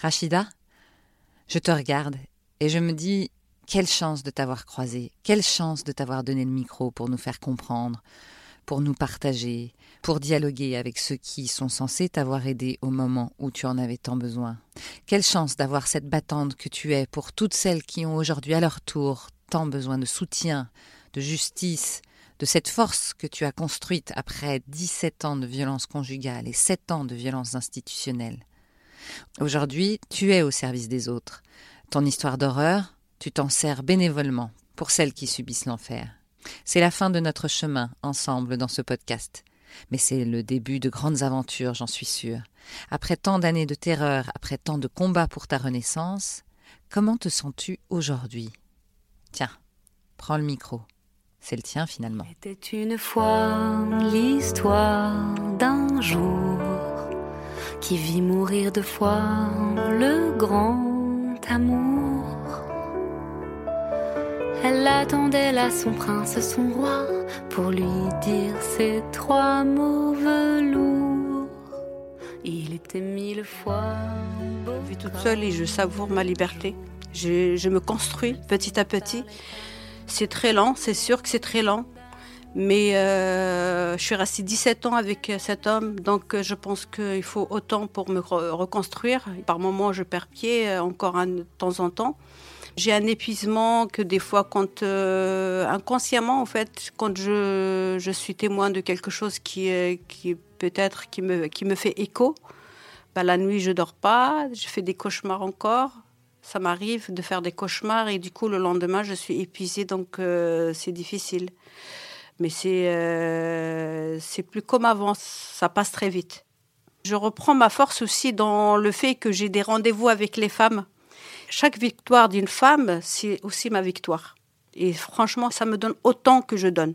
Rachida, je te regarde et je me dis quelle chance de t'avoir croisé, quelle chance de t'avoir donné le micro pour nous faire comprendre, pour nous partager, pour dialoguer avec ceux qui sont censés t'avoir aidé au moment où tu en avais tant besoin. Quelle chance d'avoir cette battante que tu es pour toutes celles qui ont aujourd'hui à leur tour tant besoin de soutien, de justice, de cette force que tu as construite après 17 ans de violence conjugale et 7 ans de violence institutionnelle. Aujourd'hui, tu es au service des autres. Ton histoire d'horreur, tu t'en sers bénévolement pour celles qui subissent l'enfer. C'est la fin de notre chemin ensemble dans ce podcast. Mais c'est le début de grandes aventures, j'en suis sûre. Après tant d'années de terreur, après tant de combats pour ta renaissance, comment te sens-tu aujourd'hui? Tiens, prends le micro. C'est le tien finalement. C'était une fois l'histoire d'un jour qui vit mourir deux fois le grand amour. Elle attendait là son prince, son roi, pour lui dire ces trois mots velours. Il était mille fois. Je vis toute seule et je savoure ma liberté. Je, je me construis petit à petit. C'est très lent, c'est sûr que c'est très lent. Mais euh, je suis restée 17 ans avec cet homme, donc je pense qu'il faut autant pour me reconstruire. Par moments, je perds pied, euh, encore de temps en temps. J'ai un épuisement que des fois, quand euh, inconsciemment, en fait, quand je, je, suis témoin de quelque chose qui, qui peut-être qui me, qui me fait écho, bah, la nuit, je dors pas, je fais des cauchemars encore. Ça m'arrive de faire des cauchemars et du coup, le lendemain, je suis épuisée, donc euh, c'est difficile. Mais c'est euh, c'est plus comme avant, ça passe très vite. Je reprends ma force aussi dans le fait que j'ai des rendez-vous avec les femmes chaque victoire d'une femme, c'est aussi ma victoire. Et franchement, ça me donne autant que je donne.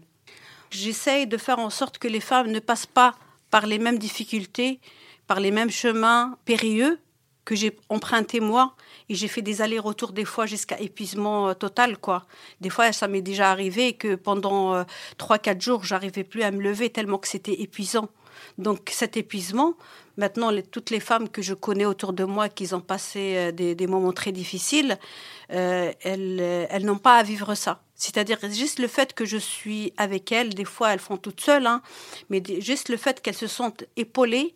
J'essaye de faire en sorte que les femmes ne passent pas par les mêmes difficultés, par les mêmes chemins périlleux que j'ai emprunté moi. Et j'ai fait des allers-retours des fois jusqu'à épuisement euh, total, quoi. Des fois, ça m'est déjà arrivé que pendant euh, trois, quatre jours, j'arrivais plus à me lever tellement que c'était épuisant. Donc cet épuisement, maintenant, toutes les femmes que je connais autour de moi qui ont passé euh, des, moments très difficiles, euh, euh, elles, n'ont pas à vivre ça. C'est-à-dire juste le fait que je suis avec elles, des fois elles font toutes seules, hein, mais juste le fait qu'elles se sentent épaulées,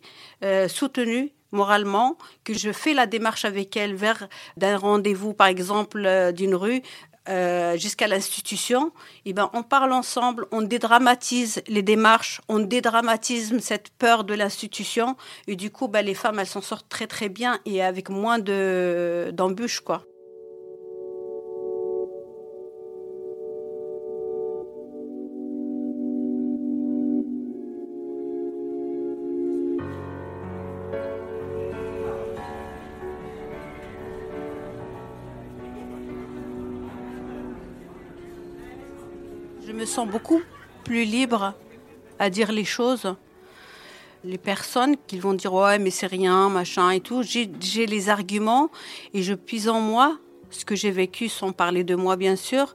soutenues moralement, que je fais la démarche avec elles vers d'un rendez-vous, par exemple, d'une rue, euh, jusqu'à l'institution, eh ben, on parle ensemble, on dédramatise les démarches, on dédramatise cette peur de l'institution, et du coup, ben, les femmes, elles s'en sortent très très bien et avec moins d'embûches, quoi. Sens beaucoup plus libre à dire les choses. Les personnes qui vont dire ouais mais c'est rien, machin et tout, j'ai les arguments et je puise en moi ce que j'ai vécu sans parler de moi bien sûr,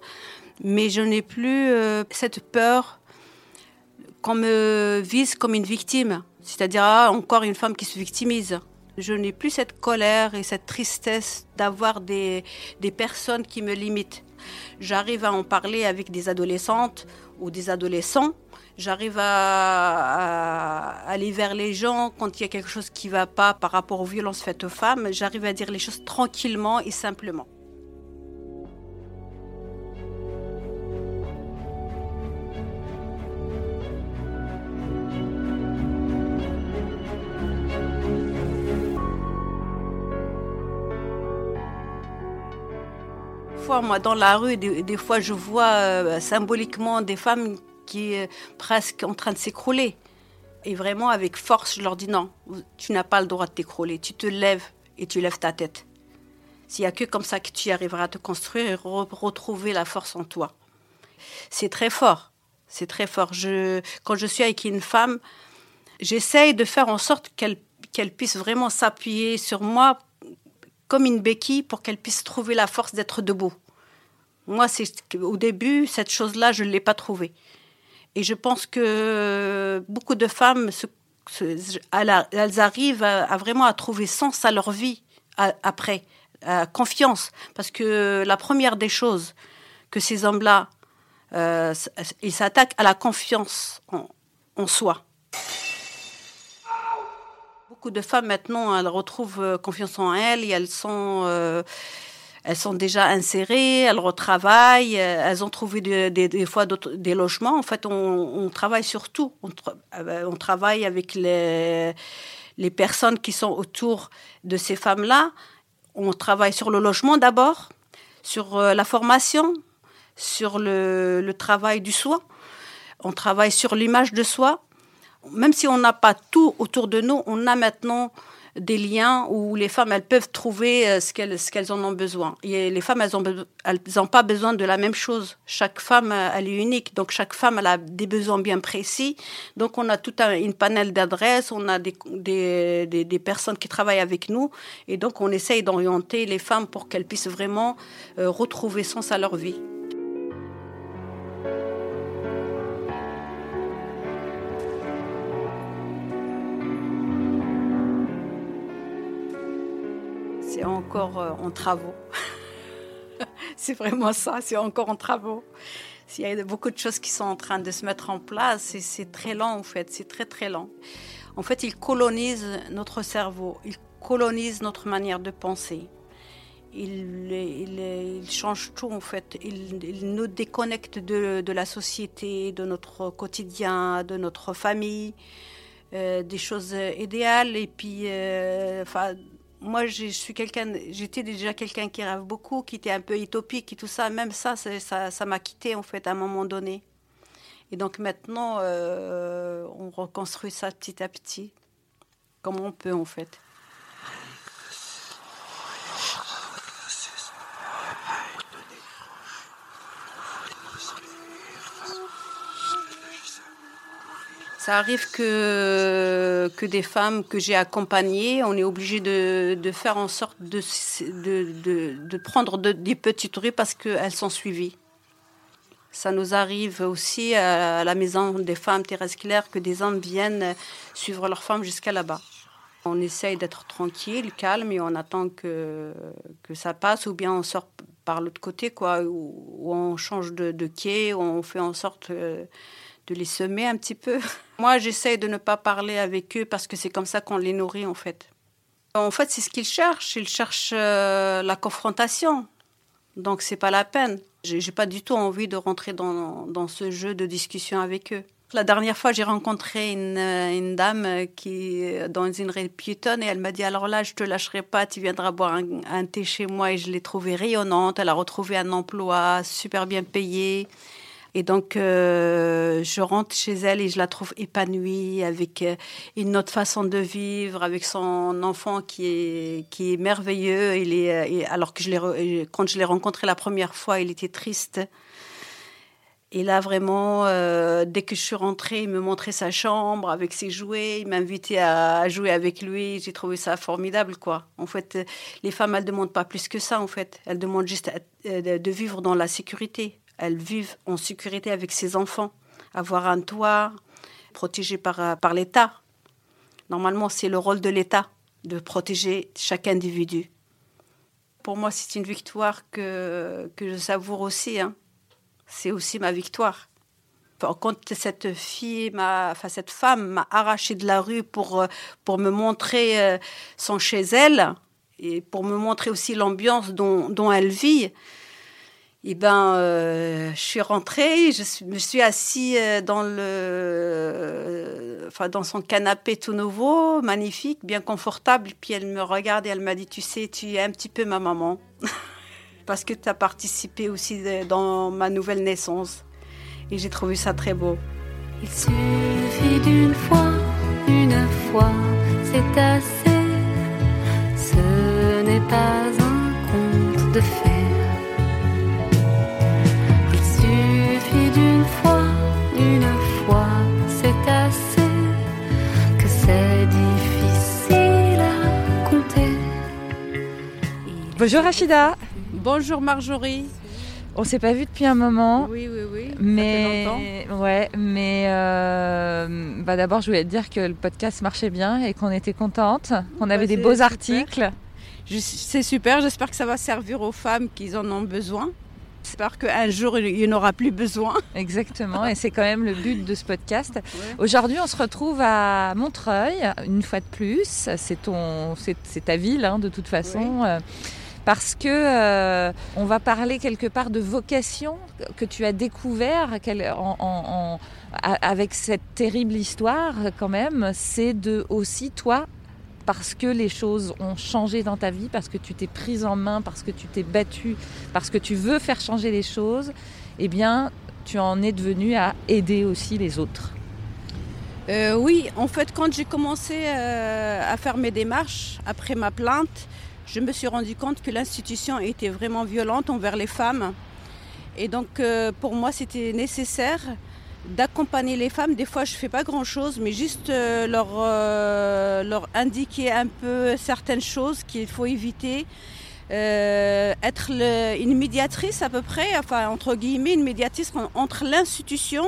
mais je n'ai plus euh, cette peur qu'on me vise comme une victime, c'est-à-dire ah, encore une femme qui se victimise. Je n'ai plus cette colère et cette tristesse d'avoir des, des personnes qui me limitent. J'arrive à en parler avec des adolescentes ou des adolescents. J'arrive à, aller vers les gens quand il y a quelque chose qui ne va pas par rapport aux violences faites aux femmes. J'arrive à dire les choses tranquillement et simplement. Moi, dans la rue, des, fois, je vois euh, symboliquement des femmes qui sont presque en train de s'écrouler. Et vraiment, avec force, je leur dis non, tu n'as pas le droit de t'écrouler. Tu te lèves et tu lèves ta tête. S'il n'y a que comme ça que tu arriveras à te construire et retrouver la force en toi. C'est très fort. C'est très fort. Je, quand je suis avec une femme, j'essaye de faire en sorte qu'elle qu'elle puisse vraiment s'appuyer sur moi comme une béquille pour qu'elle puisse trouver la force d'être debout. Moi, c'est au début, cette chose-là, je ne l'ai pas trouvée. Et je pense que beaucoup de femmes, elles arrivent à, vraiment à trouver sens à leur vie après, confiance. Parce que la première des choses que ces hommes-là, euh, ils s'attaquent à la confiance en, soi. De femmes maintenant, elles retrouvent euh, confiance en elles elles sont, euh, elles sont déjà insérées, elles retravaillent, elles ont trouvé des, fois des logements. En fait, on, travaille sur tout. On, travaille avec les, les personnes qui sont autour de ces femmes-là. On travaille sur le logement d'abord, sur la formation, sur le, travail du soi, on travaille sur l'image de soi. Même si on n'a pas tout autour de nous, on a maintenant des liens où les femmes elles peuvent trouver euh, ce qu'elles en ont besoin. Et les femmes elles n'ont pas besoin de la même chose. Chaque femme euh, elle est unique, donc chaque femme elle a des besoins bien précis. Donc on a tout un une panel d'adresses, on a des, personnes qui travaillent avec nous et donc on essaye d'orienter les femmes pour qu'elles puissent vraiment euh, retrouver sens à leur vie. C'est encore euh, en travaux. c'est vraiment ça, c'est encore en travaux. Il y a beaucoup de choses qui sont en train de se mettre en place et c'est très lent en fait, c'est très très lent. En fait, ils colonisent notre cerveau, ils colonisent notre manière de penser. Ils, ils, changent tout en fait. Ils, nous déconnectent de, la société, de notre quotidien, de notre famille, euh, des choses idéales et puis euh, moi, je suis quelqu'un, j'étais déjà quelqu'un qui rêve beaucoup, qui était un peu utopique et tout ça. Même ça, ça, m'a quitté en fait à un moment donné. Et donc maintenant, euh, on reconstruit ça petit à petit, comme on peut en fait. Ça arrive que, que des femmes que j'ai accompagnées, on est obligé de, de, faire en sorte de, de, de, prendre des petites rues parce qu'elles sont suivies. Ça nous arrive aussi à la maison des femmes Thérèse Claire que des hommes viennent suivre leurs femmes jusqu'à là-bas. On essaye d'être tranquille, calme et on attend que, que ça passe ou bien on sort par l'autre côté, quoi, ou, on change de, quai, ou on fait en sorte. Euh, de les semer un petit peu. Moi, j'essaye de ne pas parler avec eux parce que c'est comme ça qu'on les nourrit, en fait. En fait, c'est ce qu'ils cherchent. Ils cherchent euh, la confrontation. Donc, c'est pas la peine. J'ai pas du tout envie de rentrer dans, ce jeu de discussion avec eux. La dernière fois, j'ai rencontré une, euh, dame qui dans une piétonne et elle m'a dit alors là, je te lâcherai pas, tu viendras boire un, un thé chez moi et je l'ai trouvée rayonnante. Elle a retrouvé un emploi super bien payé. Et donc, euh, je rentre chez elle et je la trouve épanouie, avec euh, une autre façon de vivre, avec son enfant qui est, qui est merveilleux. Euh, alors que je quand je l'ai rencontré la première fois, il était triste. Et là, vraiment, dès que je suis rentrée, il me montrait sa chambre avec ses jouets, il m'invitait à jouer avec lui. J'ai trouvé ça formidable, quoi. En fait, les femmes, elles ne demandent pas plus que ça, en fait. Elles demandent juste de vivre dans la sécurité elles vivent en sécurité avec ses enfants, avoir un toit protégé par, euh, par l'État. Normalement, c'est le rôle de l'État de protéger chaque individu. Pour moi, c'est une victoire que, que je savoure aussi. Hein. C'est aussi ma victoire. Quand cette fille, enfin, cette femme m'a arraché de la rue pour, euh, pour me montrer euh, son chez elle et pour me montrer aussi l'ambiance dont, dont elle vit, eh ben, euh, je suis rentrée, je me suis assise euh, dans le, euh, enfin, dans son canapé tout nouveau, magnifique, bien confortable. Puis elle me regarde et elle m'a dit, tu sais, tu es un petit peu ma maman, parce que tu as participé aussi dans ma nouvelle naissance. Et j'ai trouvé ça très beau. Il suffit d'une fois, une fois, c'est assez. Ce n'est pas un conte de fées. Bonjour Rachida. Bonjour Marjorie. On s'est pas vu depuis un moment. Oui, oui, oui. Mais ouais, mais euh, bah d'abord je voulais te dire que le podcast marchait bien et qu'on était contente, qu'on avait des beaux articles. C'est super, j'espère que ça va servir aux femmes qui en ont besoin. J'espère qu'un jour, il n'y en aura plus besoin. Exactement, et c'est quand même le but de ce podcast. Aujourd'hui, on se retrouve à Montreuil, une fois de plus. C'est ta ville, hein, de toute façon. Euh, parce que euh, on va parler quelque part de vocation que tu as découvert avec cette terrible histoire quand même. C'est de aussi toi parce que les choses ont changé dans ta vie, parce que tu t'es prise en main, parce que tu t'es battue, parce que tu veux faire changer les choses, eh bien, tu en es devenu à aider aussi les autres. Euh, oui, en fait, quand j'ai commencé euh, à faire mes démarches après ma plainte, je me suis rendu compte que l'institution était vraiment violente envers les femmes. Et donc, euh, pour moi, c'était nécessaire d'accompagner les femmes. Des fois, je ne fais pas grand-chose, mais juste euh, leur, euh, leur indiquer un peu certaines choses qu'il faut éviter. Être une médiatrice à peu près, enfin entre guillemets, une médiatrice entre l'institution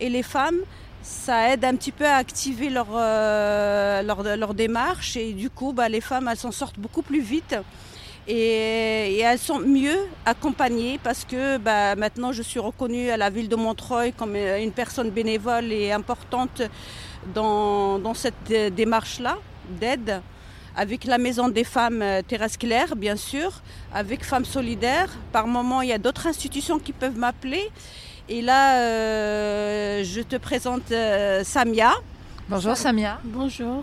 et les femmes. Ça aide un petit peu à activer leur, leur, leur démarche et du coup, bah, les femmes, elles s'en sortent beaucoup plus vite et, elles sont mieux accompagnées parce que bah, maintenant je suis reconnue à la ville de Montreuil comme une personne bénévole et importante dans, dans cette démarche-là d'aide avec la Maison des femmes euh, Thérèse Claire, bien sûr, avec Femmes Solidaires. Par moment, il y a d'autres institutions qui peuvent m'appeler. Et là, euh, je te présente euh, Samia. Bonjour Samia. Bonjour.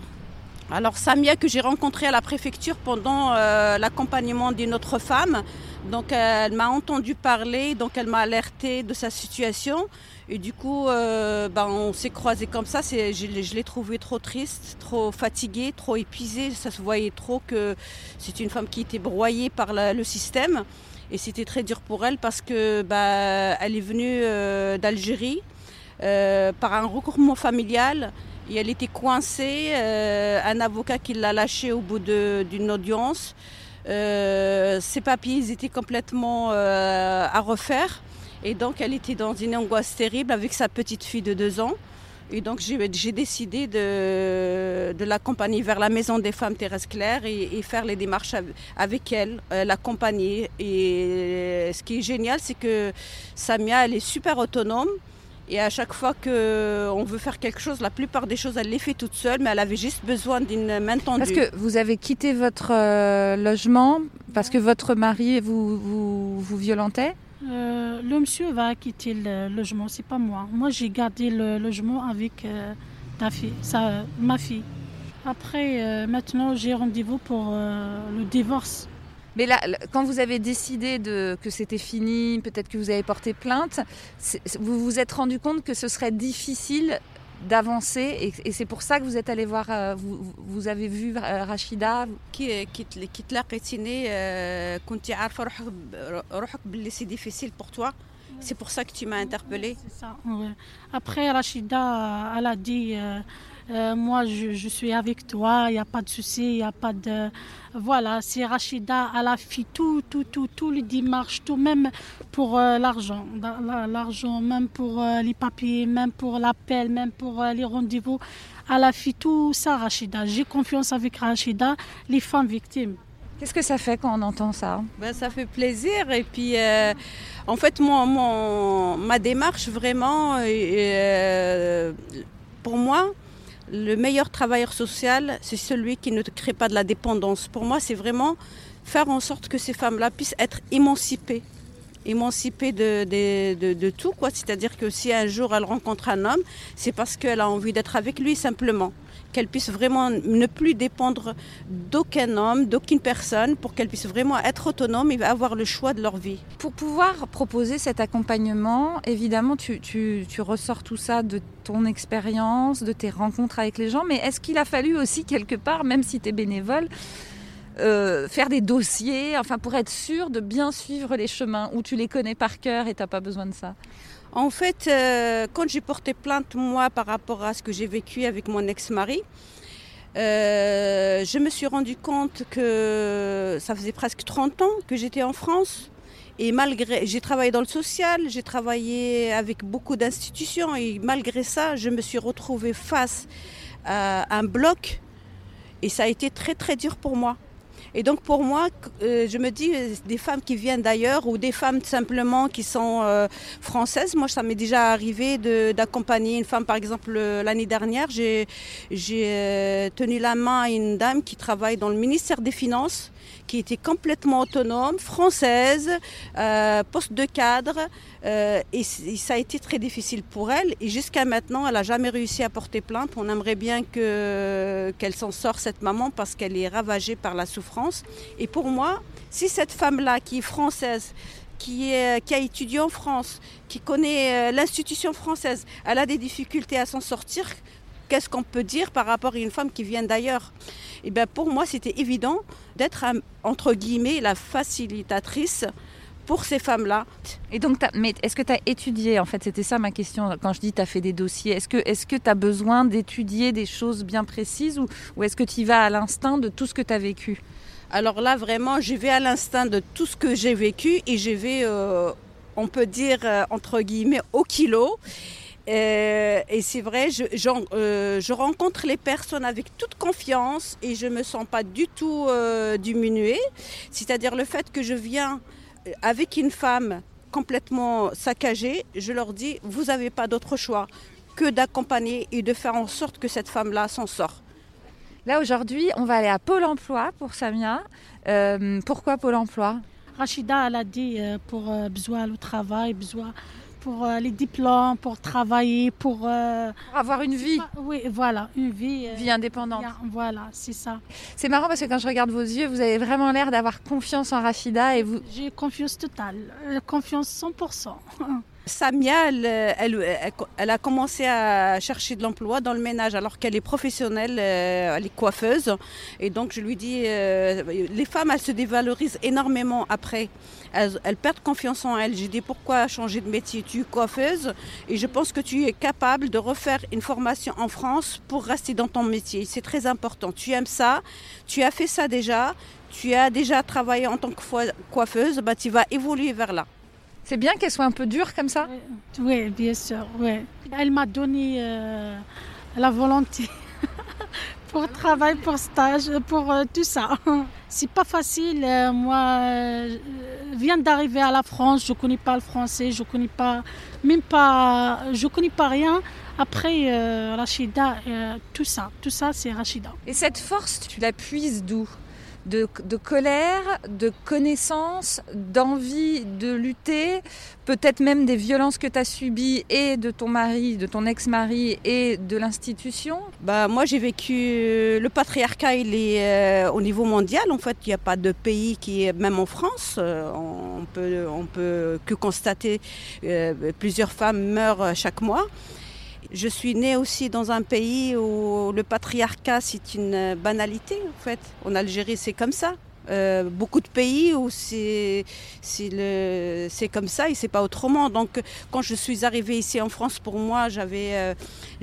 Alors Samia que j'ai rencontrée à la préfecture pendant euh, l'accompagnement d'une autre femme. Donc elle m'a entendu parler, donc elle m'a alerté de sa situation. Et du coup, euh, ben, on s'est croisés comme ça. Je, je l'ai trouvée trop triste, trop fatiguée, trop épuisée. Ça se voyait trop que c'est une femme qui était broyée par le système. Et c'était très dur pour elle parce que ben, elle est venue euh, d'Algérie par un regroupement familial elle était coincée, euh, un avocat qui l'a lâchée au bout d'une audience. Euh, ses papiers étaient complètement euh, à refaire. Et donc elle était dans une angoisse terrible avec sa petite fille de deux ans. Et donc j'ai décidé de, l'accompagner vers la maison des femmes Thérèse Claire et, faire les démarches avec elle, l'accompagner. Et ce qui est génial, c'est que Samia, elle est super autonome. Et à chaque fois qu'on veut faire quelque chose, la plupart des choses, elle les fait toute seule, mais elle avait juste besoin d'une main tendue. Parce que vous avez quitté votre euh, logement parce que votre mari vous, vous, vous violentait? Euh, Le monsieur va quitter le logement, c'est pas moi. Moi, j'ai gardé le logement avec euh, ta fille, ma fille. Après, maintenant, j'ai rendez-vous pour le divorce. Mais là, quand vous avez décidé que c'était fini, peut-être que vous avez porté plainte, vous vous êtes rendu compte que ce serait difficile d'avancer et, c'est pour ça que vous êtes allé voir, euh, vous, vous, avez vu euh, Rachida. C'est difficile pour toi c'est pour ça que tu m'as interpellée ça, après Rachida elle a dit euh, euh, moi, je, suis avec toi, il n'y a pas de souci, il n'y a pas de... Voilà, c'est Rachida, elle a fait tout, tout, tout, tout les démarches, tout, même pour euh, l'argent, l'argent, même pour euh, les papiers, même pour l'appel, même pour les rendez-vous. Elle a fait tout ça, Rachida. J'ai confiance avec Rachida, les femmes victimes. Qu'est-ce que ça fait quand on entend ça ben, Ça fait plaisir. Et puis, en fait, moi, mon, ma démarche, vraiment, pour moi, le meilleur travailleur social, c'est celui qui ne crée pas de la dépendance. Pour moi, c'est vraiment faire en sorte que ces femmes-là puissent être émancipées. Émancipées de, de, de, tout, quoi. C'est-à-dire que si un jour elle rencontre un homme, c'est parce qu'elle a envie d'être avec lui simplement qu'elles puissent vraiment ne plus dépendre d'aucun homme, d'aucune personne, pour qu'elles puissent vraiment être autonomes et avoir le choix de leur vie. Pour pouvoir proposer cet accompagnement, évidemment, tu, ressors tout ça de ton expérience, de tes rencontres avec les gens, mais est-ce qu'il a fallu aussi quelque part, même si tu es bénévole, euh, faire des dossiers, enfin pour être sûr de bien suivre les chemins où tu les connais par cœur et tu n'as pas besoin de ça? En fait, euh, quand j'ai porté plainte, moi, par rapport à ce que j'ai vécu avec mon ex-mari, euh, je me suis rendu compte que ça faisait presque 30 ans que j'étais en France. Et malgré, j'ai travaillé dans le social, j'ai travaillé avec beaucoup d'institutions et malgré ça, je me suis retrouvée face à un bloc et ça a été très très dur pour moi. Et donc pour moi, euh, je me dis euh, des femmes qui viennent d'ailleurs ou des femmes simplement qui sont euh, françaises. Moi, ça m'est déjà arrivé d'accompagner une femme, par exemple l'année dernière, j'ai tenu la main à une dame qui travaille dans le ministère des Finances qui était complètement autonome, française, poste de cadre, et, ça a été très difficile pour elle. Et jusqu'à maintenant, elle n'a jamais réussi à porter plainte. On aimerait bien que, qu'elle s'en sorte, cette maman, parce qu'elle est ravagée par la souffrance. Et pour moi, si cette femme-là, qui est française, qui, qui, a étudié en France, qui connaît euh, l'institution française, elle a des difficultés à s'en sortir, qu'est-ce qu'on peut dire par rapport à une femme qui vient d'ailleurs? Et eh bien pour moi, c'était évident d'être entre guillemets la facilitatrice pour ces femmes-là. Et donc, mais est-ce que tu as étudié En fait, c'était ça ma question. Quand je dis tu as fait des dossiers, est-ce que est tu as besoin d'étudier des choses bien précises ou, ou est-ce que tu y vas à l'instinct de tout ce que tu as vécu? Alors là, vraiment, j'y vais à l'instinct de tout ce que j'ai vécu et j'y vais, euh, on peut dire, euh, entre guillemets, au kilo. Euh, et c'est vrai, je, euh, je, rencontre les personnes avec toute confiance et je ne me sens pas du tout euh, diminuée. C'est-à-dire le fait que je viens avec une femme complètement saccagée, je leur dis, vous n'avez pas d'autre choix que d'accompagner et de faire en sorte que cette femme-là s'en sort. Là aujourd'hui, on va aller à Pôle Emploi pour Samia. pourquoi Pôle Emploi? Rachida, elle a dit pour besoin le travail, besoin pour euh, les diplômes, pour travailler, pour, euh, avoir une vie. Oui, voilà, une vie. Euh, vie indépendante. voilà, c'est ça. C'est marrant parce que quand je regarde vos yeux, vous avez vraiment l'air d'avoir confiance en Rachida et vous. J'ai confiance totale, confiance 100%. Samia, elle, a commencé à chercher de l'emploi dans le ménage alors qu'elle est professionnelle, elle est coiffeuse. Et donc je lui dis, les femmes, elles se dévalorisent énormément après elles, perdent confiance en elles. J'ai dit pourquoi changer de métier? Tu es coiffeuse et je pense que tu es capable de refaire une formation en France pour rester dans ton métier. C'est très important. Tu aimes ça, tu as fait ça déjà, tu as déjà travaillé en tant que coiffeuse, bah, tu vas évoluer vers là. C'est bien qu'elle soit un peu dure comme ça Oui, bien sûr. Oui. Elle m'a donné euh, la volonté pour travail, pour stage, pour euh, tout ça. C'est pas facile. Euh, moi, je viens d'arriver à la France, je connais pas le français, je connais pas, même pas, je connais pas rien. Après, euh, Rachida, tout ça, tout ça, c'est Rachida. Et cette force, tu la puises d'où? De, colère, de connaissance, d'envie de lutter, peut-être même des violences que tu as subies et de ton mari, de ton ex-mari et de l'institution bah, Moi j'ai vécu, euh, le patriarcat il est euh, au niveau mondial, en fait il n'y a pas de pays qui est, même en France, euh, on peut, on peut que constater plusieurs femmes meurent chaque mois. Je suis née aussi dans un pays où le patriarcat c'est une banalité en fait. En Algérie c'est comme ça. Euh, beaucoup de pays où c'est comme ça et c'est pas autrement. Donc quand je suis arrivée ici en France, pour moi j'avais euh,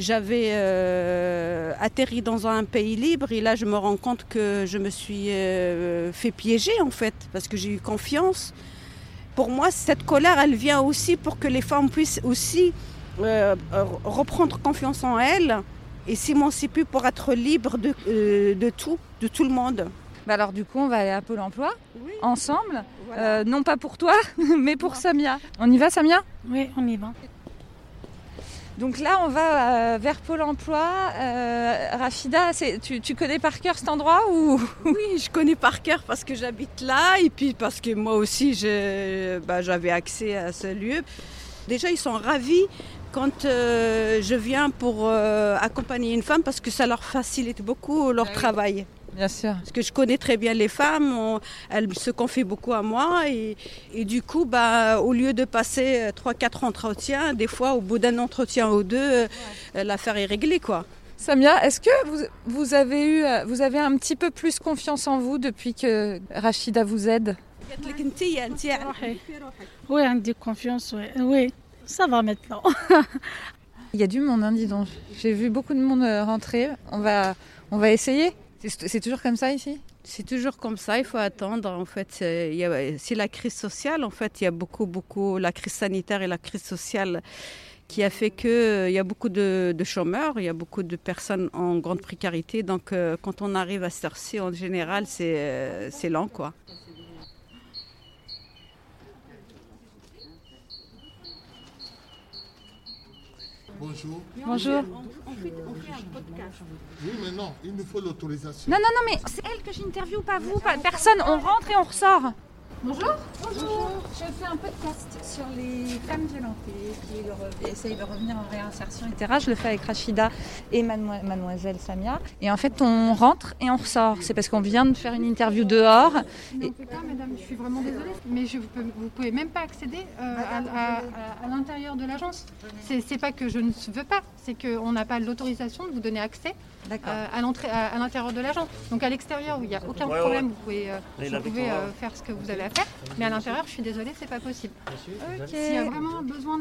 euh, atterri dans un pays libre et là je me rends compte que je me suis fait piéger en fait parce que j'ai eu confiance. Pour moi cette colère elle vient aussi pour que les femmes puissent aussi euh, reprendre confiance en elle et s'émanciper pour être libre de, euh, de, tout, de tout le monde. Bah alors du coup, on va aller à Pôle Emploi ensemble, euh, non pas pour toi, mais pour Samia. On y va, Samia? Oui, on y va. Donc là, on va vers Pôle Emploi. Rafida, tu, tu, connais par cœur cet endroit ou Oui, je connais par cœur parce que j'habite là et puis parce que moi aussi, bah, j'avais accès à ce lieu. Déjà, ils sont ravis quand euh, je viens pour euh, accompagner une femme parce que ça leur facilite beaucoup leur ah travail. Bien sûr. Parce que je connais très bien les femmes, elles se confient beaucoup à moi et, du coup, bah, au lieu de passer 3-4 euh, entretiens, des fois au bout d'un entretien ou deux, l'affaire est réglée. quoi. Xamia, est-ce que vous, vous, avez eu, vous avez un petit peu plus confiance en vous depuis que Rachida vous aide? Oui, on confiance, oui. oui. Ça va maintenant. Il y a du monde, hein, dis donc. J'ai vu beaucoup de monde euh, rentrer. On va, on va essayer. C'est toujours comme ça ici? C'est toujours comme ça, il faut attendre. En fait, c'est la crise sociale. En fait, il y a beaucoup, beaucoup, la crise sanitaire et la crise sociale qui a fait qu'il euh, y a beaucoup de, chômeurs, il y a beaucoup de personnes en grande précarité. Donc euh, quand on arrive à cette heure-ci, en général, c'est lent. quoi. Bonjour. Bonjour. On fait, un podcast. Oui, mais non, il nous faut l'autorisation. Non, non, non, mais c'est elle que j'interviewe, pas vous, pas personne. On rentre et on ressort. Bonjour. Bonjour. Je fais un podcast sur les femmes violentées qui essayent de revenir en réinsertion, etc. Je le fais avec Rachida et mademoiselle Samia. Et en fait, on rentre et on ressort. C'est parce qu'on vient de faire une interview dehors. Non, pas, madame, je suis vraiment désolée. Mais je, vous ne pouvez même pas accéder euh, à, l'intérieur de l'agence. C'est pas que je ne veux pas, c'est qu'on n'a pas l'autorisation de vous donner accès euh, à l'entrée, à, l'intérieur de l'agence. Donc à l'extérieur, où il n'y a aucun problème, vous pouvez, euh, vous pouvez faire ce que vous avez à faire. Mais à l'intérieur, je suis désolée, c'est pas possible. S'il y a vraiment besoin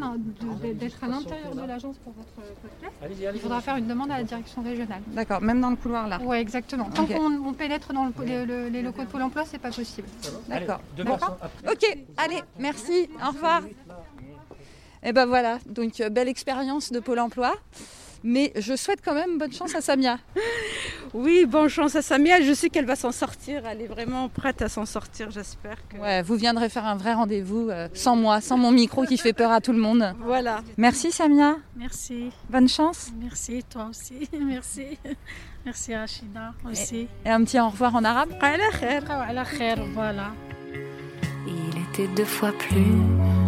d'être à l'intérieur de l'agence pour votre podcast, il faudra faire une demande à la direction régionale. D'accord, même dans le couloir là. Oui, exactement. Tant qu'on pénètre dans les locaux de Pôle Emploi, c'est pas possible. D'accord. Ok, allez, merci. Au revoir. Et eh ben voilà, donc euh, belle expérience de Pôle Emploi. Mais je souhaite quand même bonne chance à Samia. Oui, bonne chance à Samia. Je sais qu'elle va s'en sortir. Elle est vraiment prête à s'en sortir, j'espère. Que... Ouais, vous viendrez faire un vrai rendez-vous euh, sans moi, sans mon micro qui fait peur à tout le monde. Voilà. Merci Samia. Merci. Bonne chance. Merci, toi aussi. Merci. Merci Rachida aussi. Et, un petit au revoir en arabe. voilà. Il était deux fois plus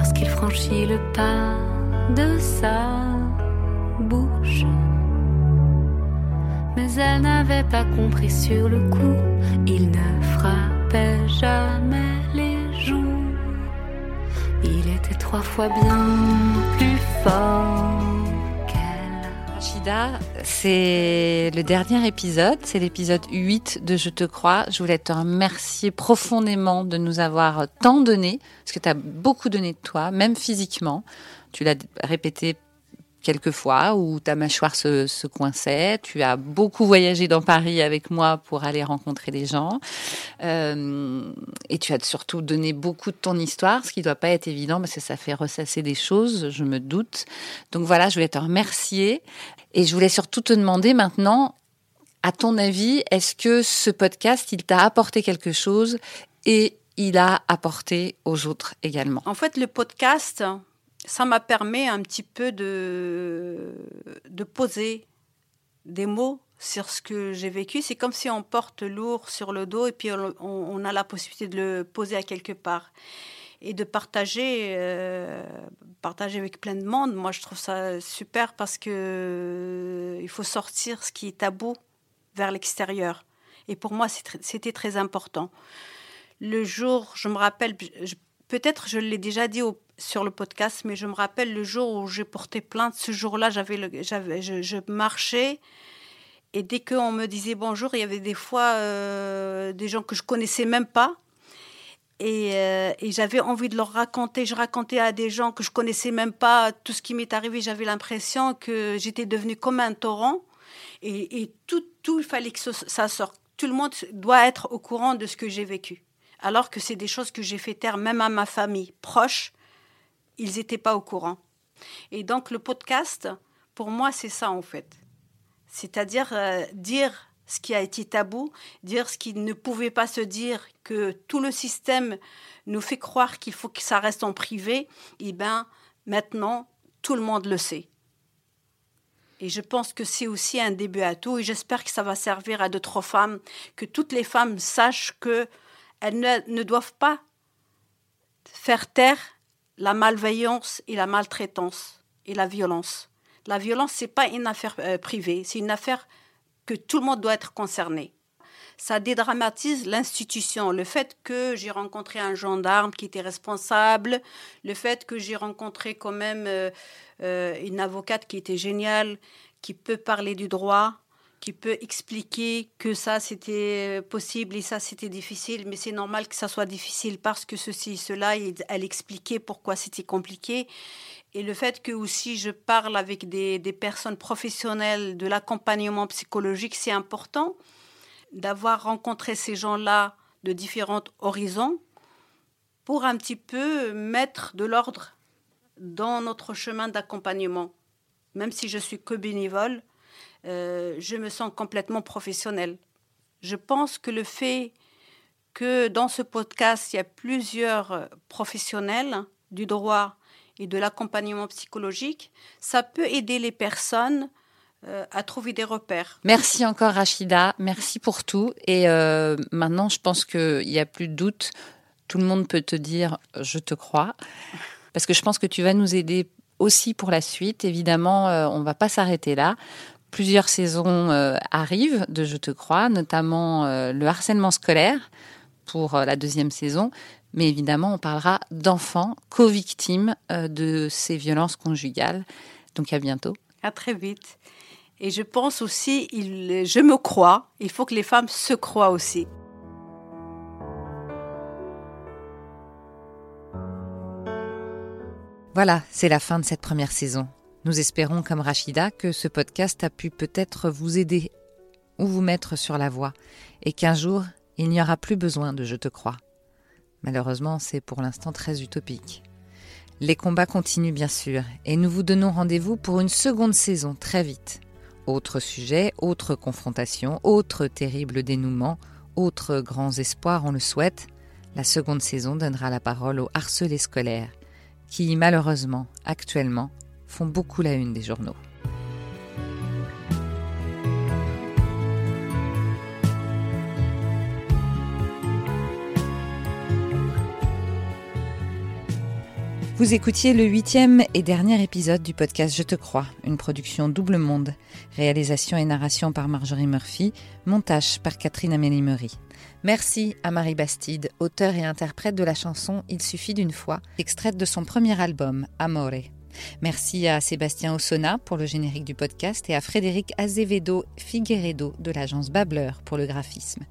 lorsqu'il franchit le pas de sa bouche. Mais elle n'avait pas compris sur le coup, il ne frappait jamais les joues. Il était trois fois bien plus fort. Rachida, c'est le dernier épisode, c'est l'épisode 8 de Je te crois. Je voulais te remercier profondément de nous avoir tant donné, parce que tu as beaucoup donné de toi, même physiquement. Tu l'as répété quelques fois où ta mâchoire se, se, coinçait. Tu as beaucoup voyagé dans Paris avec moi pour aller rencontrer des gens. Euh, et tu as surtout donné beaucoup de ton histoire, ce qui ne doit pas être évident parce que ça fait ressasser des choses, je me doute. Donc voilà, je voulais te remercier. Et je voulais surtout te demander maintenant, à ton avis, est-ce que ce podcast, il t'a apporté quelque chose et il a apporté aux autres également? En fait, le podcast, ça m'a permis un petit peu de, de poser des mots sur ce que j'ai vécu. C'est comme si on porte lourd sur le dos et puis on, a la possibilité de le poser à quelque part et de partager, euh, partager avec plein de monde. Moi, je trouve ça super parce que euh, il faut sortir ce qui est tabou vers l'extérieur. Et pour moi, c'était très important. Le jour, je me rappelle, peut-être je l'ai déjà dit sur le podcast, mais je me rappelle le jour où j'ai porté plainte. Ce jour-là, j'avais, j'avais, je, marchais et dès qu'on me disait bonjour, il y avait des fois euh, des gens que je connaissais même pas. Euh, et, j'avais envie de leur raconter. Je racontais à des gens que je connaissais même pas tout ce qui m'est arrivé. J'avais l'impression que j'étais devenue comme un torrent. Et, tout, tout, il fallait que ça sorte. Tout le monde doit être au courant de ce que j'ai vécu. Alors que c'est des choses que j'ai fait taire même à ma famille proche ils n'étaient pas au courant. Et donc le podcast, pour moi, c'est ça en fait. C'est-à-dire euh, dire ce qui a été tabou, dire ce qui ne pouvait pas se dire, que tout le système nous fait croire qu'il faut que ça reste en privé, et eh bien maintenant, tout le monde le sait. Et je pense que c'est aussi un début à tout, et j'espère que ça va servir à d'autres femmes, que toutes les femmes sachent que elles ne, ne doivent pas faire taire la malveillance et la maltraitance et la violence. La violence, c'est pas une affaire euh, privée, c'est une affaire que tout le monde doit être concerné. Ça dédramatise l'institution. Le fait que j'ai rencontré un gendarme qui était responsable, le fait que j'ai rencontré quand même euh, euh, une avocate qui était géniale, qui peut parler du droit, qui peut expliquer que ça c'était possible et ça c'était difficile, mais c'est normal que ça soit difficile parce que ceci, cela, elle expliquait pourquoi c'était compliqué. Et le fait que aussi je parle avec des, des personnes professionnelles de l'accompagnement psychologique, c'est important d'avoir rencontré ces gens-là de différents horizons pour un petit peu mettre de l'ordre dans notre chemin d'accompagnement. Même si je suis que bénévole, euh, je me sens complètement professionnelle. Je pense que le fait que dans ce podcast, il y a plusieurs professionnels du droit et de l'accompagnement psychologique, ça peut aider les personnes euh, à trouver des repères. Merci encore Rachida, merci pour tout. Et euh, maintenant, je pense qu'il n'y a plus de doute. Tout le monde peut te dire je te crois. Parce que je pense que tu vas nous aider aussi pour la suite. Évidemment, euh, on ne va pas s'arrêter là. Plusieurs saisons arrivent de Je te crois, notamment le harcèlement scolaire pour la deuxième saison. Mais évidemment, on parlera d'enfants co-victimes de ces violences conjugales. Donc à bientôt. À très vite. Et je pense aussi, il, je me crois, il faut que les femmes se croient aussi. Voilà, c'est la fin de cette première saison. Nous espérons, comme Rachida, que ce podcast a pu peut-être vous aider ou vous mettre sur la voie, et qu'un jour, il n'y aura plus besoin de Je te crois. Malheureusement, c'est pour l'instant très utopique. Les combats continuent bien sûr, et nous vous donnons rendez-vous pour une seconde saison très vite. Autre sujet, autre confrontation, autre terrible dénouement, autre grands espoirs, on le souhaite. La seconde saison donnera la parole aux harcelés scolaires, qui malheureusement, actuellement, font beaucoup la une des journaux. Vous écoutiez le huitième et dernier épisode du podcast Je te crois, une production double monde. Réalisation et narration par Marjorie Murphy, montage par Catherine Amélie Meury. Merci à Marie Bastide, auteure et interprète de la chanson Il suffit d'une fois, extraite de son premier album, Amore. Merci à Sébastien Ossona pour le générique du podcast et à Frédéric Azevedo Figueredo de l'agence Babbleur pour le graphisme.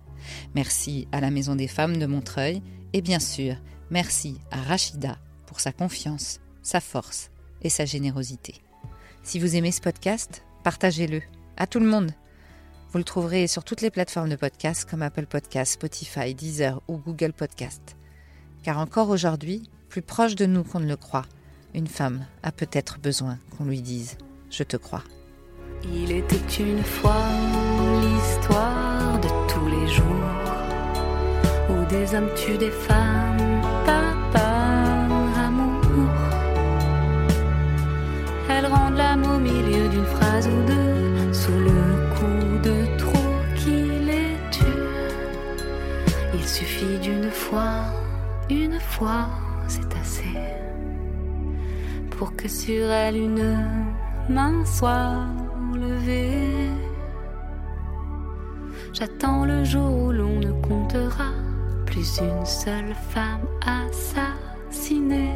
Merci à la Maison des Femmes de Montreuil et bien sûr, merci à Rachida pour sa confiance, sa force et sa générosité. Si vous aimez ce podcast, partagez-le à tout le monde. Vous le trouverez sur toutes les plateformes de podcast comme Apple Podcast, Spotify, Deezer ou Google Podcast. Car encore aujourd'hui, plus proche de nous qu'on ne le croit, une femme a peut-être besoin qu'on lui dise ⁇ Je te crois ⁇ Il était une fois l'histoire de tous les jours où des hommes tuent des femmes, au milieu d'une phrase ou deux, sous le coup de trop qui les tue. Il suffit d'une fois, une fois, sur elle une main soit levée. J'attends le jour où l'on ne comptera plus une seule femme assassinée.